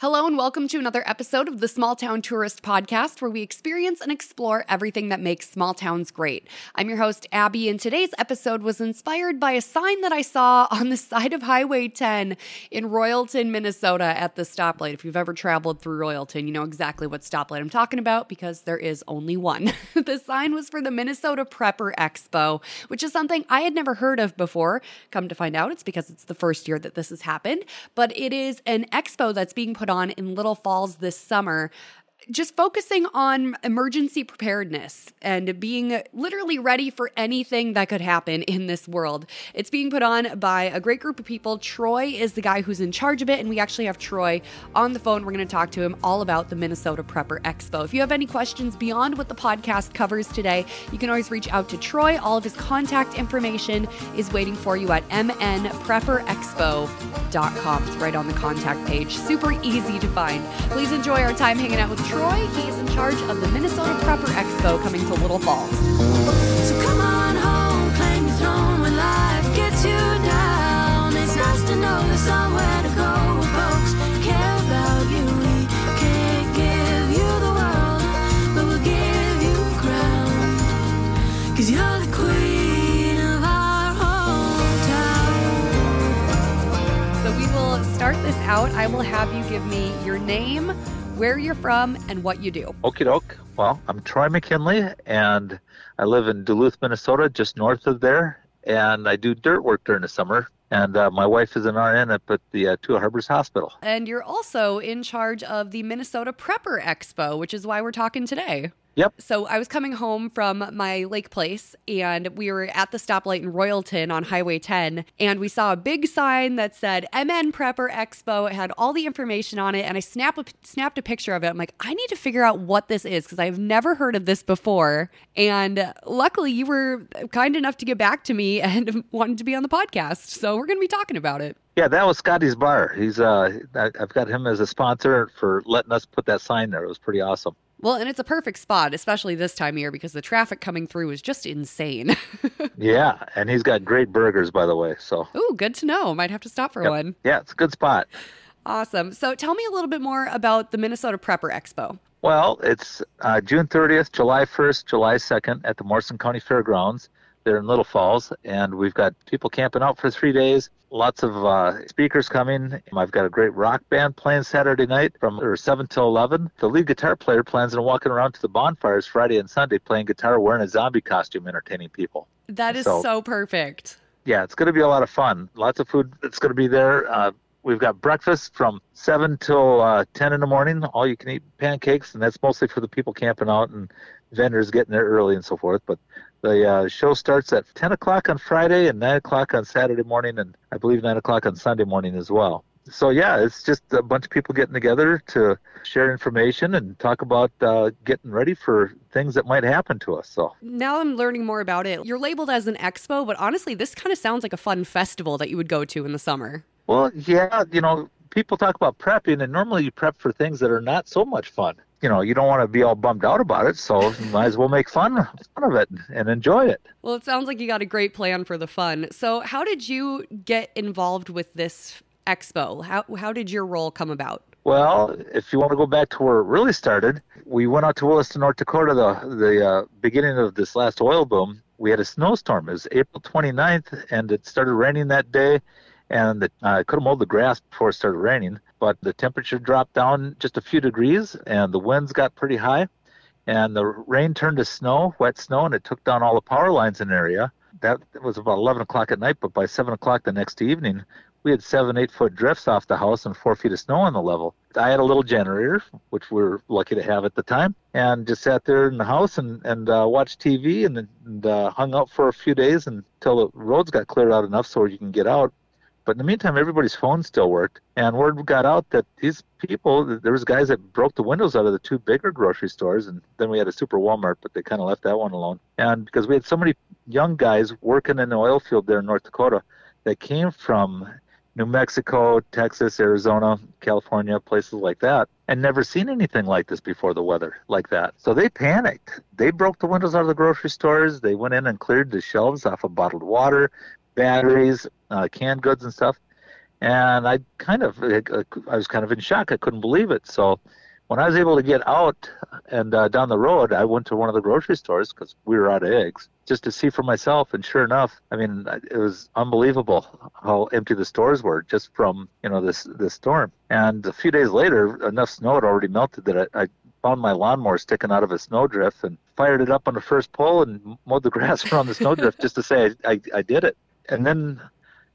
Hello, and welcome to another episode of the Small Town Tourist Podcast, where we experience and explore everything that makes small towns great. I'm your host, Abbey, and today's episode was inspired by a sign that I saw on the side of Highway 10 in Royalton, Minnesota at the stoplight. If you've ever traveled through Royalton, you know exactly what stoplight I'm talking about because there is only one. the sign was for the Minnesota Prepper Expo, which is something I had never heard of before. Come to find out, it's because it's the first year that this has happened, but it is an expo that's being put put on in Little Falls this summer just focusing on emergency preparedness and being literally ready for anything that could happen in this world. It's being put on by a great group of people. Troy is the guy who's in charge of it, and we actually have Troy on the phone. We're going to talk to him all about the Minnesota Prepper Expo. If you have any questions beyond what the podcast covers today, you can always reach out to Troy. All of his contact information is waiting for you at mnprepperexpo.com. It's right on the contact page. Super easy to find. Please enjoy our time hanging out with Troy. Troy. He is in charge of the Minnesota Prepper Expo coming to Little Falls. So come on home, claim your throne when life gets you down. It's nice to know there's somewhere to go folks care about you. We can't give you the world, but we'll give you crown. Cause you're the queen of our hometown. So we will start this out. I will have you give me your name where you're from, and what you do. Okie doke. Well, I'm Troy McKinley, and I live in Duluth, Minnesota, just north of there. And I do dirt work during the summer. And uh, my wife is an RN up at the uh, Two Harbors Hospital. And you're also in charge of the Minnesota Prepper Expo, which is why we're talking today. Yep. So I was coming home from my lake place and we were at the stoplight in Royalton on Highway 10 and we saw a big sign that said MN Prepper Expo. It had all the information on it and I snapped a, snapped a picture of it. I'm like, I need to figure out what this is because I've never heard of this before. And luckily you were kind enough to get back to me and wanted to be on the podcast. So we're going to be talking about it. Yeah, that was Scotty's Bar. He's uh, I've got him as a sponsor for letting us put that sign there. It was pretty awesome. Well, and it's a perfect spot, especially this time of year, because the traffic coming through is just insane. yeah, and he's got great burgers, by the way. So, ooh, good to know. Might have to stop for yep. one. Yeah, it's a good spot. Awesome. So, tell me a little bit more about the Minnesota Prepper Expo. Well, it's uh, June 30th, July 1st, July 2nd at the Morrison County Fairgrounds there in Little Falls, and we've got people camping out for three days. Lots of uh, speakers coming. I've got a great rock band playing Saturday night from or 7 till 11. The lead guitar player plans on walking around to the bonfires Friday and Sunday playing guitar wearing a zombie costume, entertaining people. That is so, so perfect. Yeah, it's going to be a lot of fun. Lots of food that's going to be there. Uh, we've got breakfast from 7 till uh, 10 in the morning, all you can eat pancakes, and that's mostly for the people camping out and vendors getting there early and so forth. But the uh, show starts at 10 o'clock on Friday and 9 o'clock on Saturday morning, and I believe 9 o'clock on Sunday morning as well. So, yeah, it's just a bunch of people getting together to share information and talk about uh, getting ready for things that might happen to us. So, now I'm learning more about it. You're labeled as an expo, but honestly, this kind of sounds like a fun festival that you would go to in the summer. Well, yeah, you know, people talk about prepping, and normally you prep for things that are not so much fun you know, you don't want to be all bummed out about it, so might as well make fun, fun of it and enjoy it. Well, it sounds like you got a great plan for the fun. So, how did you get involved with this expo? How how did your role come about? Well, if you want to go back to where it really started, we went out to Williston, North Dakota, the the uh, beginning of this last oil boom. We had a snowstorm. It was April 29th, and it started raining that day and the, uh, I could have mowed the grass before it started raining, but the temperature dropped down just a few degrees, and the winds got pretty high, and the rain turned to snow, wet snow, and it took down all the power lines in the area. That was about 11 o'clock at night, but by 7 o'clock the next evening, we had seven, eight foot drifts off the house and four feet of snow on the level. I had a little generator, which we were lucky to have at the time, and just sat there in the house and, and uh, watched TV and, and uh, hung out for a few days until the roads got cleared out enough so you can get out. But in the meantime, everybody's phone still worked, and word got out that these people, there was guys that broke the windows out of the two bigger grocery stores, and then we had a super Walmart, but they kind of left that one alone. And because we had so many young guys working in the oil field there in North Dakota that came from New Mexico, Texas, Arizona, California, places like that, and never seen anything like this before the weather like that. So they panicked. They broke the windows out of the grocery stores. They went in and cleared the shelves off of bottled water, batteries, uh, canned goods, and stuff. and I kind of I was kind of in shock. I couldn't believe it. So when I was able to get out and uh, down the road, I went to one of the grocery stores because we were out of eggs just to see for myself. And sure enough, I mean, it was unbelievable how empty the stores were just from you know this this storm. And a few days later, enough snow had already melted that I, I found my lawnmower sticking out of a snowdrift and fired it up on the first pole and mowed the grass around the snowdrift just to say I, I, I did it. And then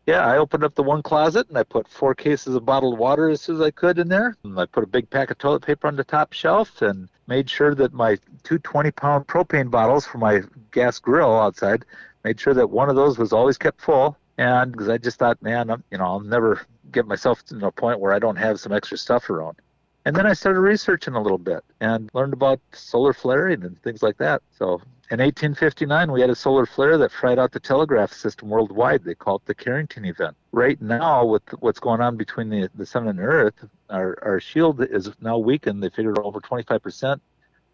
yeah, I opened up the one closet and I put four cases of bottled water as soon as I could in there. And I put a big pack of toilet paper on the top shelf and made sure that my two 20 pound propane bottles for my gas grill outside, made sure that one of those was always kept full. And because I just thought, man, I'm, you know, I'll never get myself to a point where I don't have some extra stuff around. And then I started researching a little bit and learned about solar flaring and things like that. So in 1859, we had a solar flare that fried out the telegraph system worldwide. They call it the Carrington event. Right now, with what's going on between the, the sun and earth, our, our shield is now weakened. They figured over 25%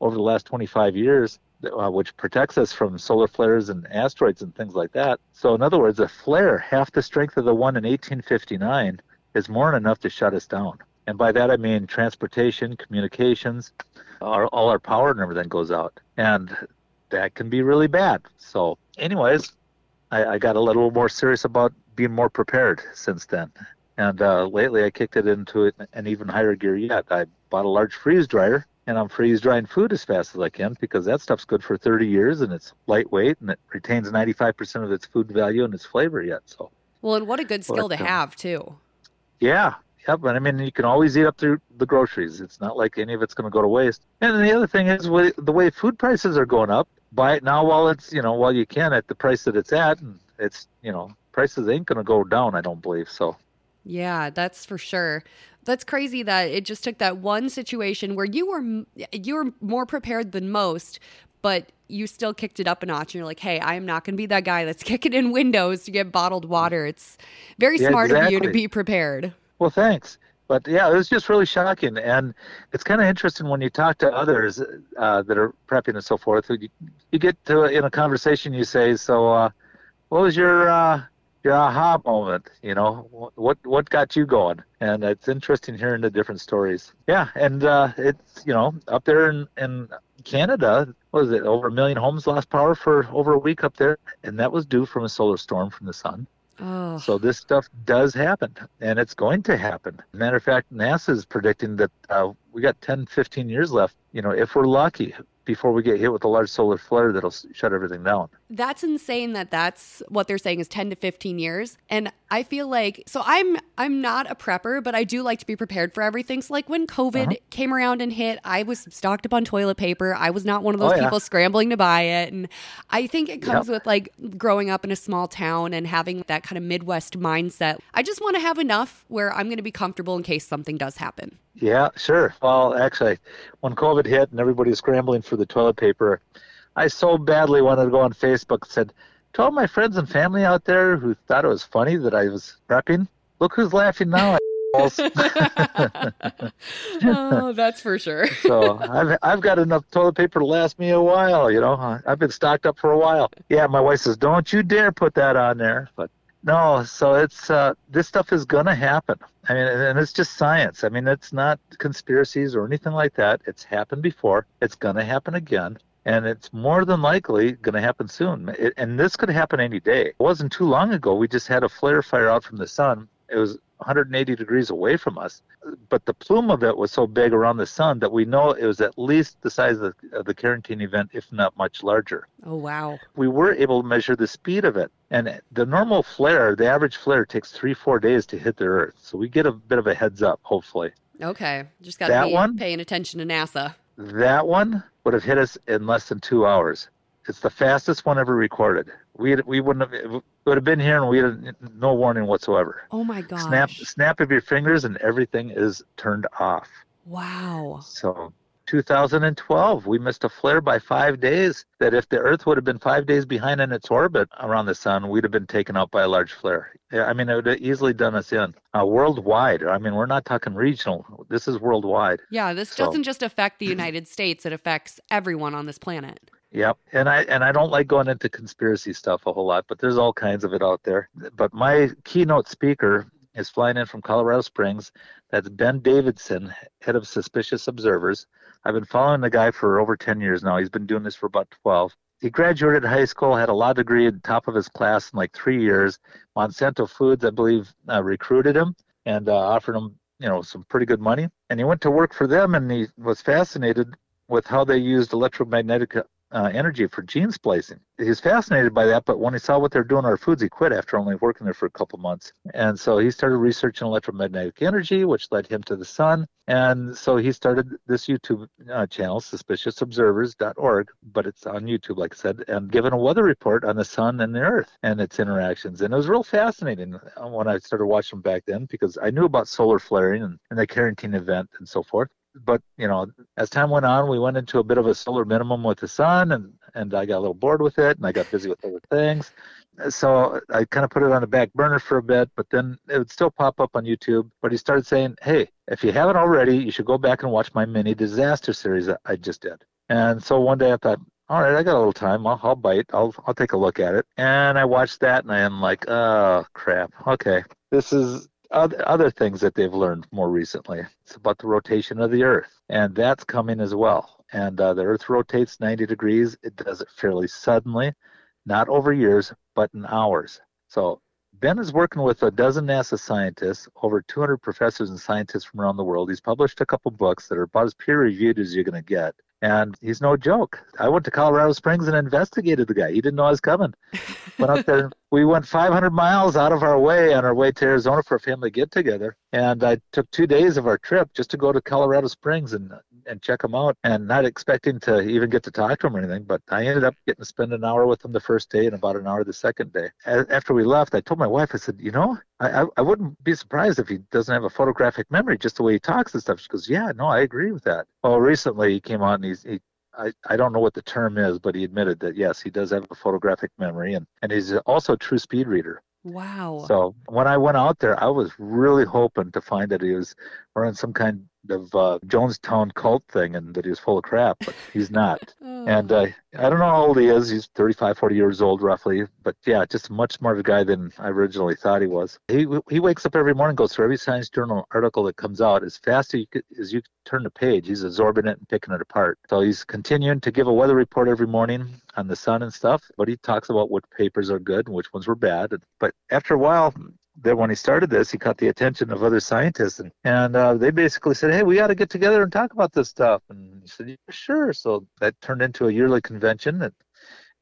over the last 25 years, uh, which protects us from solar flares and asteroids and things like that. So, in other words, a flare half the strength of the one in 1859 is more than enough to shut us down. And by that I mean transportation, communications, our, all our power and everything goes out. And that can be really bad. So, anyways, I, I got a little more serious about being more prepared since then. And uh, lately, I kicked it into an even higher gear yet. I bought a large freeze dryer, and I'm freeze drying food as fast as I can because that stuff's good for 30 years and it's lightweight and it retains 95% of its food value and its flavor yet. So, well, and what a good skill but, to um, have too. Yeah, Yep, but I mean, you can always eat up through the groceries. It's not like any of it's going to go to waste. And the other thing is, the way food prices are going up, buy it now while it's you know while you can at the price that it's at, and it's you know prices ain't going to go down. I don't believe so. Yeah, that's for sure. That's crazy that it just took that one situation where you were you were more prepared than most, but you still kicked it up a notch and you're like, "Hey, I am not going to be that guy that's kicking in windows to get bottled water." It's very yeah, smart exactly. of you to be prepared. Well, thanks. But yeah, it was just really shocking, and it's kind of interesting when you talk to others uh, that are prepping and so forth. You, you get to in a conversation, you say, "So, uh, what was your uh, your aha moment? You know, what what got you going?" And it's interesting hearing the different stories. Yeah, and uh, it's you know up there in, in Canada, was it over a million homes lost power for over a week up there, and that was due from a solar storm from the sun. Oh. So this stuff does happen, and it's going to happen. Matter of fact, NASA is predicting that uh, we got 10, 15 years left. You know, if we're lucky, before we get hit with a large solar flare that'll shut everything down. That's insane that that's what they're saying is 10 to 15 years. And I feel like so I'm I'm not a prepper, but I do like to be prepared for everything. So like when COVID uh-huh. came around and hit, I was stocked up on toilet paper. I was not one of those oh, yeah. people scrambling to buy it. And I think it comes yep. with like growing up in a small town and having that kind of Midwest mindset. I just want to have enough where I'm going to be comfortable in case something does happen. Yeah, sure. Well, actually, when COVID hit and everybody was scrambling for the toilet paper, I so badly wanted to go on Facebook and said, to all my friends and family out there who thought it was funny that I was prepping, look who's laughing now. oh, that's for sure. so I've I've got enough toilet paper to last me a while. You know, I've been stocked up for a while. Yeah, my wife says, "Don't you dare put that on there." But no, so it's uh, this stuff is gonna happen. I mean, and it's just science. I mean, it's not conspiracies or anything like that. It's happened before. It's gonna happen again, and it's more than likely gonna happen soon. It, and this could happen any day. It wasn't too long ago. We just had a flare fire out from the sun. It was 180 degrees away from us. But the plume of it was so big around the sun that we know it was at least the size of the, of the Carrington event, if not much larger. Oh, wow. We were able to measure the speed of it. And the normal flare, the average flare, takes three, four days to hit the Earth. So we get a bit of a heads up, hopefully. Okay. Just got to be one, paying attention to NASA. That one would have hit us in less than two hours. It's the fastest one ever recorded. We we wouldn't have would have been here and we had no warning whatsoever. Oh my god! Snap snap of your fingers and everything is turned off. Wow. So 2012, we missed a flare by five days. That if the Earth would have been five days behind in its orbit around the sun, we'd have been taken out by a large flare. Yeah, I mean, it would have easily done us in. Uh, worldwide, I mean, we're not talking regional. This is worldwide. Yeah, this so. doesn't just affect the United States; it affects everyone on this planet. Yep. And I and I don't like going into conspiracy stuff a whole lot, but there's all kinds of it out there. But my keynote speaker is flying in from Colorado Springs. That's Ben Davidson, head of Suspicious Observers. I've been following the guy for over 10 years now. He's been doing this for about 12. He graduated high school, had a law degree at the top of his class in like three years. Monsanto Foods, I believe, uh, recruited him and uh, offered him, you know, some pretty good money. And he went to work for them, and he was fascinated with how they used electromagnetic uh, energy for gene splicing. He's fascinated by that, but when he saw what they're doing our foods, he quit after only working there for a couple months. And so he started researching electromagnetic energy, which led him to the sun. And so he started this YouTube uh, channel, suspiciousobservers.org, but it's on YouTube, like I said, and given a weather report on the sun and the earth and its interactions. And it was real fascinating when I started watching back then because I knew about solar flaring and, and the Carrington event and so forth but you know, as time went on, we went into a bit of a solar minimum with the sun, and and I got a little bored with it, and I got busy with other things. So I kind of put it on the back burner for a bit, but then it would still pop up on YouTube. But he started saying, "Hey, if you haven't already, you should go back and watch my mini disaster series that I just did." And so one day I thought, all right, I got a little time. I'll, I'll bite. I'll, I'll take a look at it. And I watched that and I'm like, oh, crap. Okay. This is other things that they've learned more recently. It's about the rotation of the Earth, and that's coming as well. And uh, the Earth rotates 90 degrees. It does it fairly suddenly, not over years, but in hours. So Ben is working with a dozen NASA scientists, over 200 professors and scientists from around the world. He's published a couple books that are about as peer reviewed as you're going to get. And he's no joke. I went to Colorado Springs and investigated the guy. He didn't know I was coming. Went out there. we went 500 miles out of our way on our way to Arizona for a family get together. And I took two days of our trip just to go to Colorado Springs and and check him out and not expecting to even get to talk to him or anything. But I ended up getting to spend an hour with him the first day and about an hour the second day. After we left, I told my wife, I said, you know, I, I wouldn't be surprised if he doesn't have a photographic memory just the way he talks and stuff. She goes, yeah, no, I agree with that. Well, recently he came on and he's, he I, I don't know what the term is, but he admitted that yes, he does have a photographic memory and, and he's also a true speed reader. Wow. So when I went out there, I was really hoping to find that he was running some kind of uh, Jonestown cult thing and that he was full of crap, but he's not. oh. And uh, I don't know how old he is. He's 35, 40 years old roughly, but yeah, just a much smarter guy than I originally thought he was. He he wakes up every morning, goes through every Science Journal article that comes out as fast as you, could, as you turn the page. He's absorbing it and picking it apart. So he's continuing to give a weather report every morning on the sun and stuff, but he talks about what papers are good and which ones were bad. But after a while, that when he started this, he caught the attention of other scientists, and and uh, they basically said, "Hey, we got to get together and talk about this stuff." And he said, yeah, "Sure." So that turned into a yearly convention, and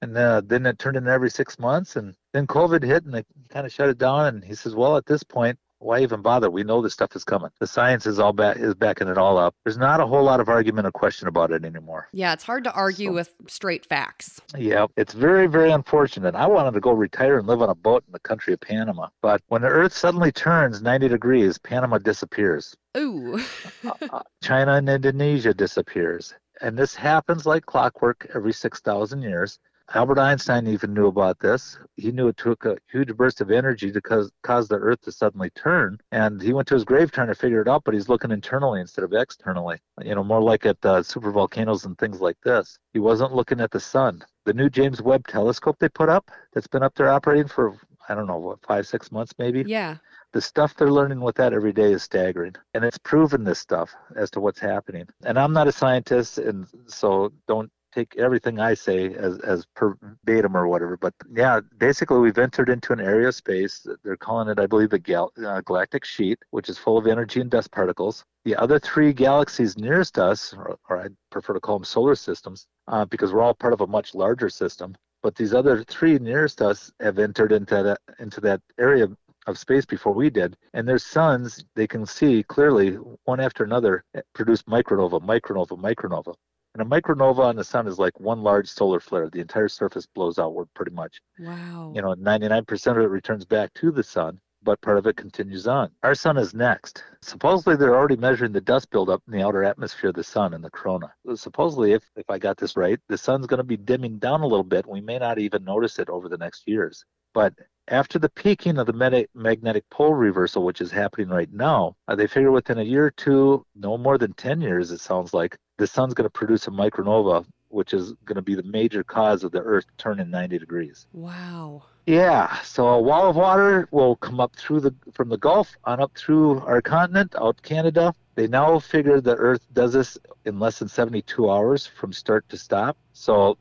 and uh, then it turned into every six months, and then COVID hit, and they kind of shut it down. And he says, "Well, at this point, why even bother? We know this stuff is coming. The science is all back is backing it all up. There's not a whole lot of argument or question about it anymore. Yeah, it's hard to argue so, with straight facts. Yeah, it's very very unfortunate. I wanted to go retire and live on a boat in the country of Panama, but when the Earth suddenly turns 90 degrees, Panama disappears. Ooh. Uh, uh, China and Indonesia disappears. And this happens like clockwork every 6,000 years. Albert Einstein even knew about this. He knew it took a huge burst of energy to cause, cause the Earth to suddenly turn. And he went to his grave trying to figure it out, but he's looking internally instead of externally, you know, more like at uh, supervolcanoes and things like this. He wasn't looking at the sun. The new James Webb telescope they put up, that's been up there operating for, I don't know, what, five, six months maybe? Yeah the stuff they're learning with that every day is staggering and it's proven this stuff as to what's happening and i'm not a scientist and so don't take everything I say as as verbatim or whatever. But yeah, basically we've entered into an area of space. They're calling it, I believe, the gal- uh, galactic sheet, which is full of energy and dust particles. The other three galaxies nearest us, or, or I prefer to call them solar systems, uh, because we're all part of a much larger system. But these other three nearest us have entered into that into that area of space before we did. And their suns, they can see clearly one after another produce micronova, micronova, micronova. And a micronova on the sun is like one large solar flare. The entire surface blows outward pretty much. Wow. You know, 99% of it returns back to the sun, but part of it continues on. Our sun is next. Supposedly, they're already measuring the dust buildup in the outer atmosphere of the sun and the corona. Supposedly, if, if I got this right, the sun's going to be dimming down a little bit. We may not even notice it over the next years. But after the peaking of the magnetic pole reversal, which is happening right now, uh, they figure within a year or two, no more than 10 years, it sounds like, the sun's going to produce a micronova, which is going to be the major cause of the Earth turning 90 degrees. Wow. Yeah, so a wall of water will come up through the from the Gulf on up through our continent, out Canada. They now figure the Earth does this in less than 72 hours from start to stop. So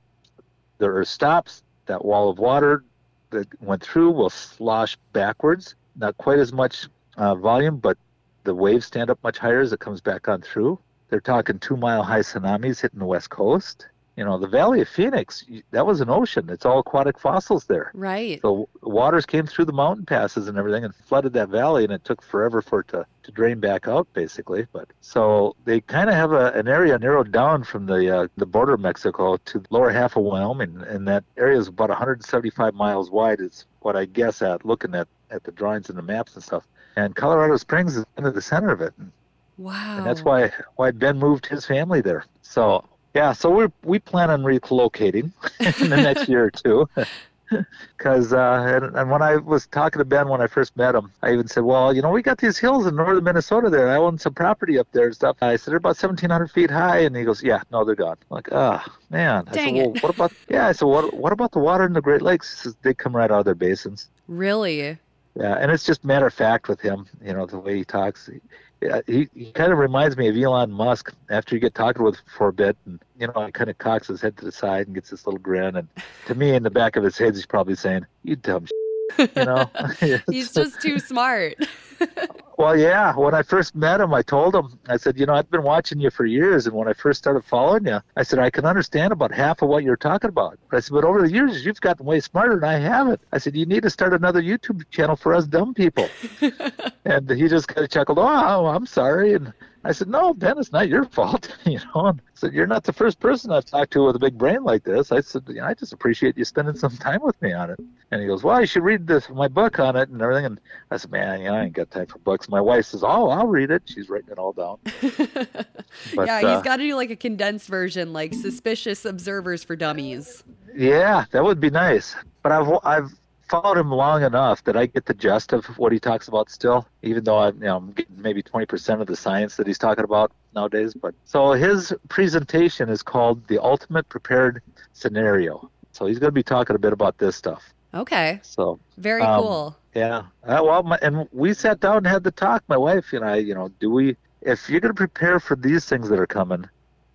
the Earth stops, that wall of water that went through will slosh backwards. Not quite as much uh, volume, but the waves stand up much higher as it comes back on through. They're talking two mile high tsunamis hitting the west coast you know the valley of phoenix that was an ocean. It's all aquatic fossils there. Right. So waters came through the mountain passes and everything and flooded that valley and it took forever for it to, to drain back out basically. But so they kind of have a, an area narrowed down from the uh, the border of mexico to the lower half of wyoming and that area is about 175 miles wide is what i guess at looking at at the drawings and the maps and stuff. And colorado springs is into the center of it. Wow. And that's why why ben moved his family there. So yeah, so we we plan on relocating in the next year or two. Because uh, and, and when I was talking to Ben when I first met him, I even said, "Well, you know, we got these hills in northern Minnesota there. I own some property up there and stuff." I said, "They're about 1,700 feet high," and he goes, "Yeah, no, they're gone." I'm like, oh man. Dang I said, well, it. what about? Yeah, I said, "What what about the water in the Great Lakes?" He says, "They come right out of their basins." really Yeah, and it's just matter of fact with him. You know, the way he talks. Yeah, he, he kind of reminds me of Elon Musk after you get talking with for a bit and you know he kind of cocks his head to the side and gets this little grin and to me in the back of his head he's probably saying you dumb shit, you know? He's just too smart well yeah when i first met him i told him i said you know i've been watching you for years and when i first started following you i said i can understand about half of what you're talking about. But i said but over the years you've gotten way smarter than i haven't i said you need to start another youtube channel for us dumb people. And he just kind of chuckled oh i'm sorry and I said, "No, Ben, it's not your fault." you know, and I said, "You're not the first person I've talked to with a big brain like this." I said, you know, "I just appreciate you spending some time with me on it." And he goes, "Well, you should read this my book on it and everything." And I said, "Man, you know, I ain't got time for books." My wife says, "Oh, I'll read it." She's writing it all down. But, yeah uh, he's got to do like a condensed version like suspicious observers for dummies Yeah, that would be nice. But I've I've followed him long enough that I get the gist of what he talks about still, even though I'm, you know, I'm getting maybe 20% of the science that he's talking about nowadays. But so his presentation is called the ultimate prepared scenario. So he's going to be talking a bit about this stuff. okay So very Um, cool yeah, uh, well, my, and we sat down and had the talk. My wife and I, you know, do we? If you're going to prepare for these things that are coming,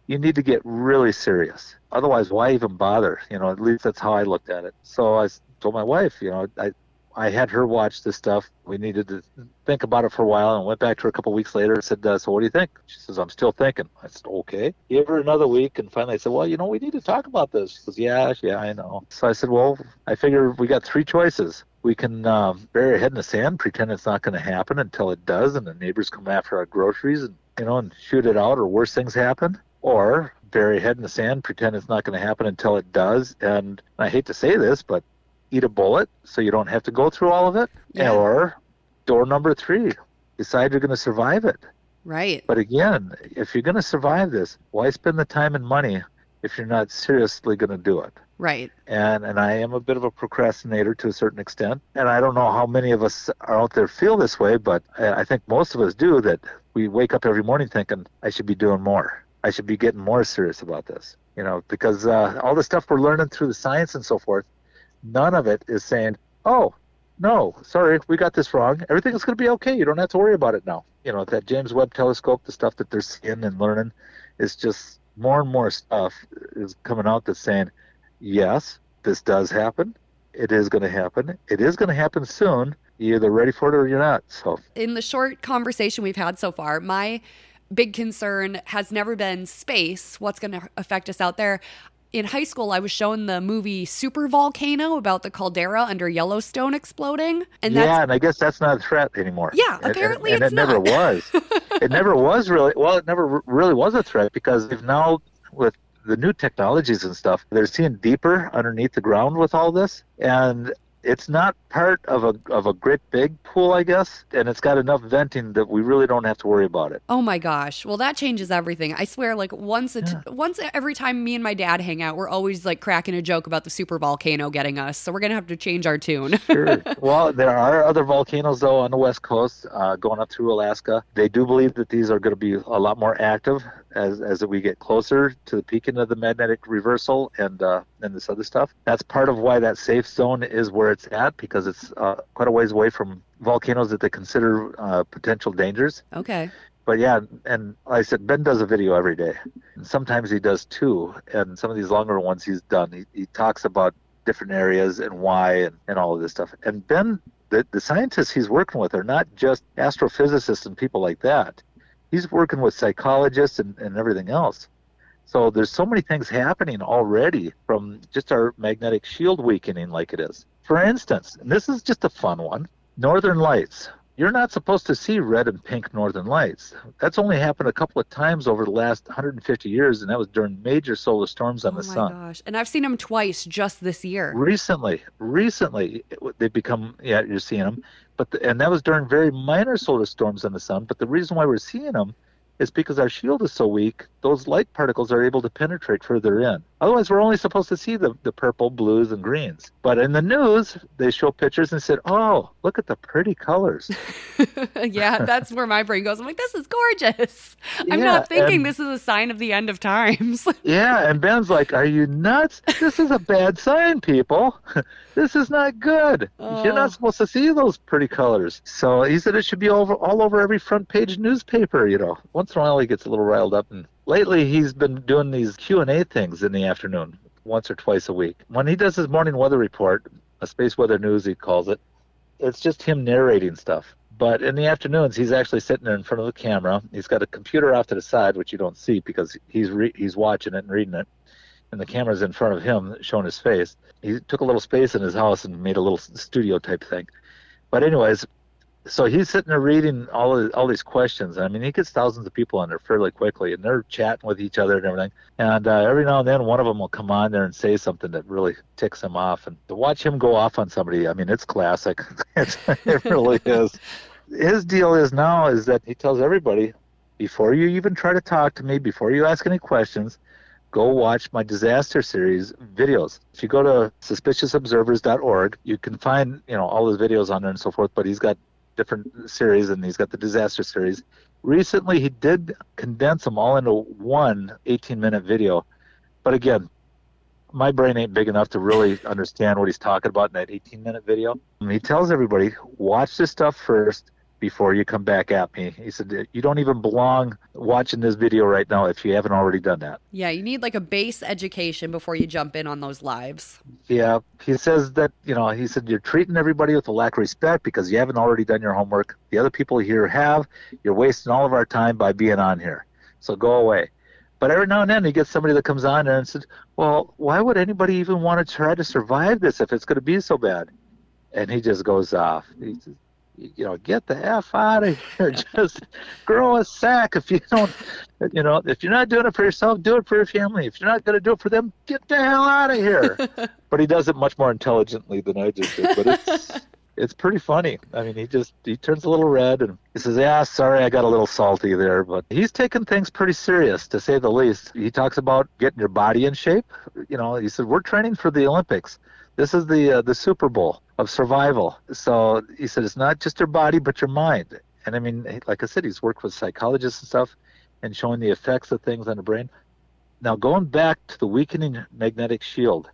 you need to get really serious. Otherwise, why even bother? You know, at least that's how I looked at it. So I told my wife, you know, I I had her watch this stuff. We needed to think about it for a while, and went back to her a couple weeks later and said, uh, "So what do you think?" She says, "I'm still thinking." I said, "Okay." Gave her another week, and finally I said, "Well, you know, we need to talk about this." She says, "Yeah, yeah, I know." So I said, "Well, I figure we got three choices. We can um, bury our head in the sand, pretend it's not going to happen until it does, and the neighbors come after our groceries, and you know, and shoot it out, or worse things happen, or." Bury head in the sand, pretend it's not going to happen until it does, and I hate to say this, but eat a bullet so you don't have to go through all of it. Yeah. Or door number three, decide you're going to survive it. right But again, if you're going to survive this, why spend the time and money if you're not seriously going to do it? right And and I am a bit of a procrastinator to a certain extent, and I don't know how many of us are out there feel this way, but I think most of us do. That we wake up every morning thinking I should be doing more. I should be getting more serious about this. You know, because uh, all the stuff we're learning through the science and so forth, none of it is saying, "Oh, no, sorry, we got this wrong. Everything is going to be okay. You don't have to worry about it now." You know, that James Webb Telescope, the stuff that they're seeing and learning, is just more and more stuff is coming out that's saying, "Yes, this does happen. It is going to happen. It is going to happen soon. You're either ready for it or you're not." So, in the short conversation we've had so far, my big concern has never been space, what's going to affect us out there. In high school, I was shown the movie Super Volcano about the caldera under Yellowstone exploding. And yeah, and I guess that's not a threat anymore. Yeah, And- and- apparently and, it's it never was. it never was really. Well, it never really was a threat because they've now with the new technologies and stuff, they're seeing deeper underneath the ground with all this, and it's not part of a of a great big pool, I guess, and it's got enough venting that we really don't have to worry about it. Oh my gosh. Well, that changes everything. I swear like once a t- once every time me and my dad hang out, we're always like cracking a joke about the super volcano getting us. So we're going to have to change our tune. Sure. well, there are other volcanoes though on the west coast, uh, going up through Alaska. They do believe that these are going to be a lot more active as as we get closer to the peaking of the magnetic reversal and uh, and this other stuff. That's part of why that safe zone is where it's at because it's uh, quite a ways away from volcanoes that they consider uh, potential dangers. Okay. But yeah, and like I said Ben does a video every day. And sometimes he does two, and some of these longer ones he's done. He, he talks about different areas and why and, and all of this stuff. And Ben, the, the scientists he's working with are not just astrophysicists and people like that. He's working with psychologists and, and everything else. So there's so many things happening already from just our magnetic shield weakening like it is. For instance, and this is just a fun one, northern lights you're not supposed to see red and pink northern lights. That's only happened a couple of times over the last 150 years, and that was during major solar storms on oh the sun. Oh my gosh! And I've seen them twice just this year. Recently, recently they become yeah, you're seeing them, but the, and that was during very minor solar storms on the sun. But the reason why we're seeing them is because our shield is so weak, those light particles are able to penetrate further in. Otherwise, we're only supposed to see the, the purple, blues, and greens. But in the news, they show pictures and said, oh, look at the pretty colors. yeah, that's where my brain goes. I'm like, this is gorgeous. I'm yeah, not thinking this is a sign of the end of times. yeah, and Ben's like, are you nuts? This is a bad sign, people. this is not good. Oh. You're not oh. supposed to see those pretty colors. So he said it should be over all over every front page newspaper, you know. Once in a while he gets a little riled up and lately he's been doing these Q&A things in the afternoon once or twice a week. When he does his morning weather report, a space weather news he calls it, it's just him narrating stuff. But in the afternoons, he's actually sitting there in front of the camera. He's got a computer off to the side, which you don't see because he's re- he's watching it and reading it, and the camera's in front of him showing his face. He took a little space in his house and made a little studio type thing. But anyways, so he's sitting there reading all of, all these questions. I mean, he gets thousands of people on there fairly quickly, and they're chatting with each other and everything. And uh, every now and then, one of them will come on there and say something that really ticks him off. And to watch him go off on somebody, I mean, it's classic. it's, it really is. His deal is now is that he tells everybody before you even try to talk to me, before you ask any questions, go watch my disaster series videos. If you go to suspiciousobservers.org, you can find, you know, all his videos on there and so forth, but he's got different series, and he's got the disaster series. Recently, he did condense them all into one 18 minute video. But again, my brain ain't big enough to really understand what he's talking about in that 18 minute video. He tells everybody, watch this stuff first before you come back at me. He said, You don't even belong watching this video right now if you haven't already done that. Yeah, you need like a base education before you jump in on those lives. Yeah, he says that, you know, he said, You're treating everybody with a lack of respect because you haven't already done your homework. The other people here have. You're wasting all of our time by being on here. So go away. But every now and then he gets somebody that comes on there and says, Well, why would anybody even want to try to survive this if it's going to be so bad? And he just goes off. He says, you know, get the f out of here. Just grow a sack. If you don't, you know, if you're not doing it for yourself, do it for your family. If you're not going to do it for them, get the hell out of here. but he does it much more intelligently than I just did. But it's it's pretty funny. I mean, he just he turns a little red and he says, "Yeah, sorry, I got a little salty there." But he's taking things pretty serious, to say the least. He talks about getting your body in shape. You know, he said, "We're training for the Olympics." This is the uh, the Super Bowl of survival. So he said it's not just your body but your mind. And I mean, like I said, he's worked with psychologists and stuff, and showing the effects of things on the brain. Now going back to the weakening magnetic shield,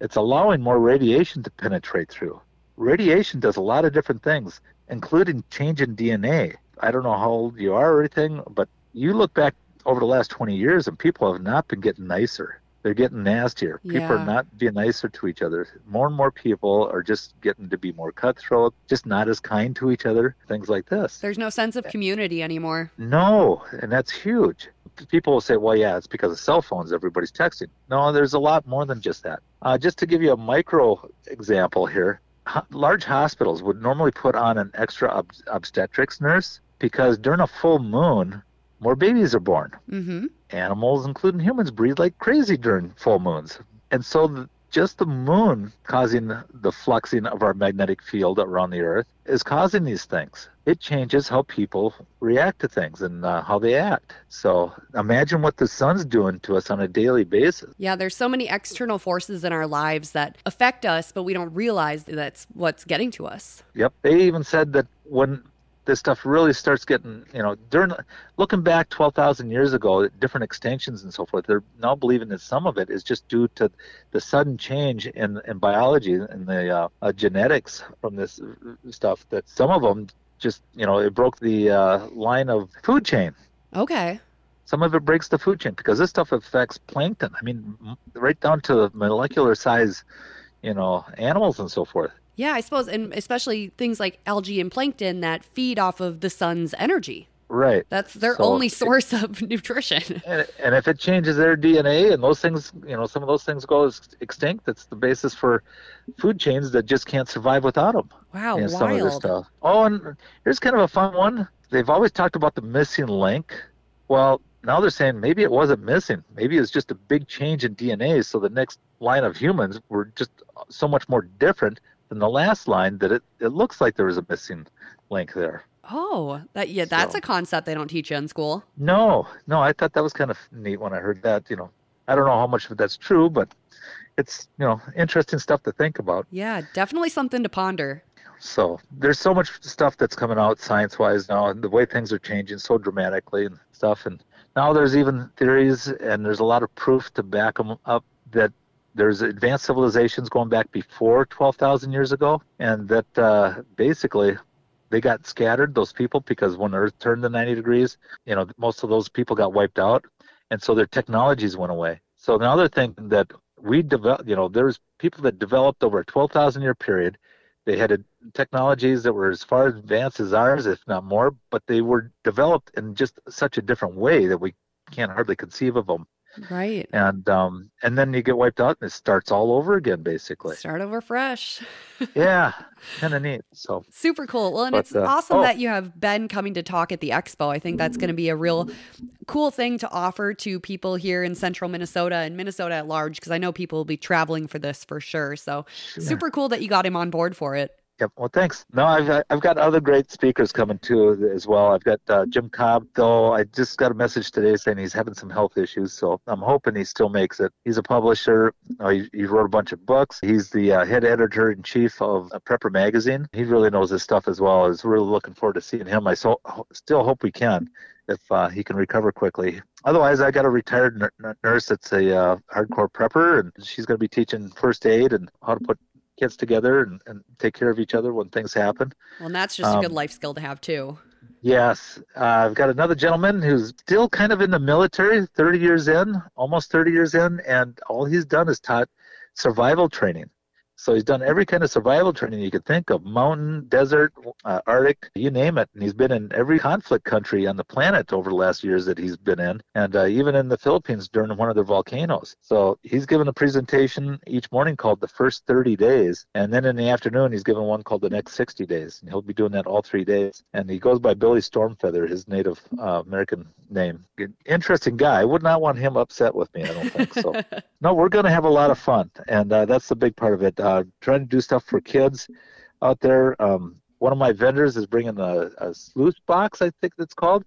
it's allowing more radiation to penetrate through. Radiation does a lot of different things, including changing DNA. I don't know how old you are or anything, but you look back over the last 20 years and people have not been getting nicer they're getting nastier. People yeah. are not being nicer to each other. More and more people are just getting to be more cutthroat, just not as kind to each other, things like this. There's no sense of community anymore. No, and that's huge. People will say, well, yeah, it's because of cell phones, everybody's texting. No, there's a lot more than just that. Uh, just to give you a micro example here, large hospitals would normally put on an extra ob- obstetrics nurse because during a full moon, more babies are born. Mm-hmm. Animals, including humans, breathe like crazy during full moons. And so, the, just the moon causing the fluxing of our magnetic field around the Earth is causing these things. It changes how people react to things and uh, how they act. So imagine what the sun's doing to us on a daily basis. Yeah, there's so many external forces in our lives that affect us, but we don't realize that's what's getting to us. Yep. They even said that when this stuff really starts getting, you know, during looking back 12,000 years ago, different extinctions and so forth, they're now believing that some of it is just due to the sudden change in, in biology and the uh, uh, genetics from this stuff. That some of them just, you know, it broke the uh, line of food chain. Okay. Some of it breaks the food chain because this stuff affects plankton. I mean, right down to molecular size, you know, animals and so forth. Yeah, I suppose, and especially things like algae and plankton that feed off of the sun's energy. Right. That's their so only source it, of nutrition. And, and, if it changes their DNA and those things, you know, some of those things go extinct, that's the basis for food chains that just can't survive without them. Wow, you know, wild. Some of this stuff. Oh, and here's kind of a fun one. They've always talked about the missing link. Well, now they're saying maybe it wasn't missing. Maybe it's just a big change in DNA. So the next line of humans were just so much more different than the last line that it, it looks like there was a missing link there. Oh, that yeah, that's so, a concept they don't teach you in school. No, no, I thought that was kind of neat when I heard that. You know, I don't know how much of that's true, but it's you know interesting stuff to think about. Yeah, definitely something to ponder. So there's so much stuff that's coming out science-wise now, and the way things are changing so dramatically and stuff. And now there's even theories, and there's a lot of proof to back them up that there's advanced civilizations going back before 12,000 years ago, and that uh, basically they got scattered, those people, because when Earth turned to 90 degrees, you know, most of those people got wiped out, and so their technologies went away. So now they're thinking that we developed, you know, there's people that developed over a 12,000 year period. They had technologies that were as far advanced as ours, if not more, but they were developed in just such a different way that we can't hardly conceive of them Right. And um and then you get wiped out and it starts all over again basically. Start over fresh. yeah. Kind of neat. So super cool. Well, and but, it's uh, awesome oh. that you have Ben coming to talk at the expo. I think that's going to be a real cool thing to offer to people here in central Minnesota and Minnesota at large because I know people will be traveling for this for sure. So sure. super cool that you got him on board for it. Yep. Well, thanks. No, I've I've got other great speakers coming too as well. I've got uh, Jim Cobb, though. I just got a message today saying he's having some health issues, so I'm hoping he still makes it. He's a publisher. Uh, he, he, wrote a bunch of books. He's the uh, head editor in chief of uh, Prepper Magazine. He really knows his stuff as well. I was really looking forward to seeing him. I so, still hope we can if uh, he can recover quickly. Otherwise, I got a retired nurse that's a uh, hardcore prepper, and she's going to be teaching first aid and how to put kids together and, and take care of each other when things happen. Well, and that's just um, a good um, life skill to have too. Yes. Uh, I've got another gentleman who's still kind of in the military, 30 years in, almost 30 years in, and all he's done is taught survival training. So he's done every kind of survival training you could think of mountain, desert, uh, Arctic, you name it. And he's been in every conflict country on the planet over the last years that he's been in, and uh, even in the Philippines during one of their volcanoes. So he's given a presentation each morning called The First 30 Days. And then in the afternoon, he's given one called The Next 60 Days. And he'll be doing that all three days. And he goes by Billy Stormfeather, his native uh, American name. Interesting guy. I would not want him upset with me, I don't think. So, no, we're going to have a lot of fun. And uh, that's the big part of it uh, trying to do stuff for kids out there. Um, one of my vendors is bringing a, a sluice box, I think that's called,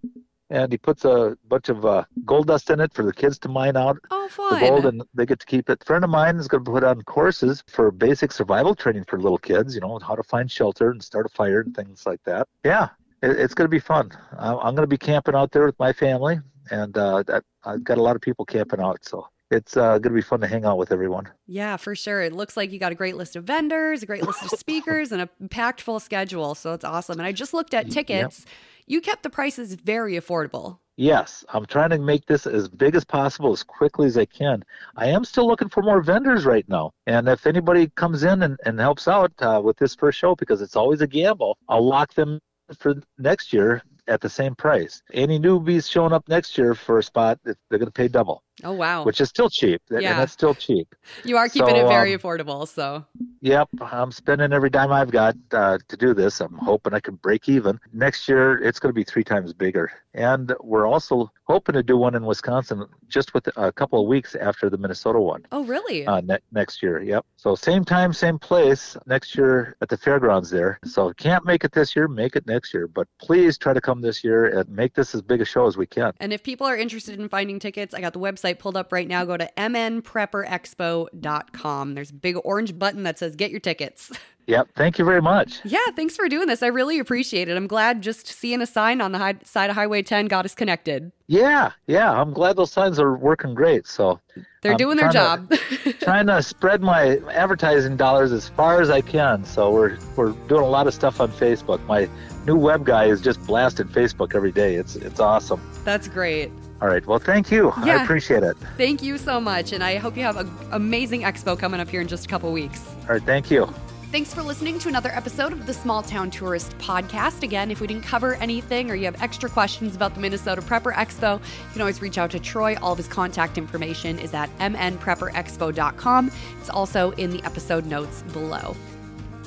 and he puts a bunch of uh, gold dust in it for the kids to mine out oh, the gold, and they get to keep it. A friend of mine is going to put on courses for basic survival training for little kids. You know, how to find shelter and start a fire and things like that. Yeah, it, it's going to be fun. I'm, I'm going to be camping out there with my family, and uh, I've got a lot of people camping out, so it's uh, going to be fun to hang out with everyone. Yeah, for sure. It looks like you got a great list of vendors, a great list of speakers, and a packed full schedule. So it's awesome. And I just looked at tickets. Yep. You kept the prices very affordable. Yes, I'm trying to make this as big as possible as quickly as I can. I am still looking for more vendors right now. And if anybody comes in and, and helps out uh, with this first show, because it's always a gamble, I'll lock them for next year at the same price. Any newbies showing up next year for a spot, they're going to pay double. Oh wow! Which is still cheap. Yeah. And that's still cheap. You are keeping so, it very um, affordable. So. Yep, I'm spending every dime I've got uh, to do this. I'm hoping I can break even. Next year, it's going to be three times bigger. And we're also hoping to do one in Wisconsin just with a couple of weeks after the Minnesota one. Oh, really? Uh, ne- next year, yep. So same time, same place next year at the fairgrounds there. So can't make it this year, make it next year. But please try to come this year and make this as big a show as we can. And if people are interested in finding tickets, I got the website website pulled up right now. Go to mnprepperexpo.com. There's a big orange button that says get your tickets. Yep. Thank you very much. Yeah, thanks for doing this. I really appreciate it. I'm glad just seeing a sign on the high, side of Highway 10 got us connected. Yeah, yeah. I'm glad those signs are working great. So they're I'm doing their job. To, trying to spread my advertising dollars as far as I can. So we're we're doing a lot of stuff on Facebook. My new web guy is just blasted Facebook every day. It's it's awesome. That's great. All right. Well, thank you. Yeah. I appreciate it. Thank you so much. And I hope you have an amazing expo coming up here in just a couple weeks. All right. Thank you. Thanks for listening to another episode of the Small Town Tourist Podcast. Again, if we didn't cover anything or you have extra questions about the Minnesota Prepper Expo, you can always reach out to Troy. All of his contact information is at mnprepperexpo.com. It's also in the episode notes below.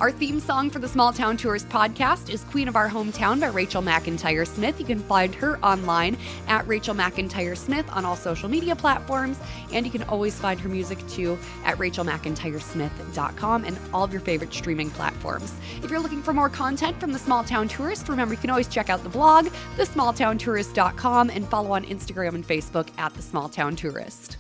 Our theme song for the Small Town Tourist podcast is Queen of Our Hometown by Rachel McIntyre Smith. You can find her online at Rachel McIntyre Smith on all social media platforms, and you can always find her music too at rachelmcintyresmith.com and all of your favorite streaming platforms. If you're looking for more content from the Small Town Tourist, remember you can always check out the blog, thesmalltowntourist.com, and follow on Instagram and Facebook at the Small Town Tourist.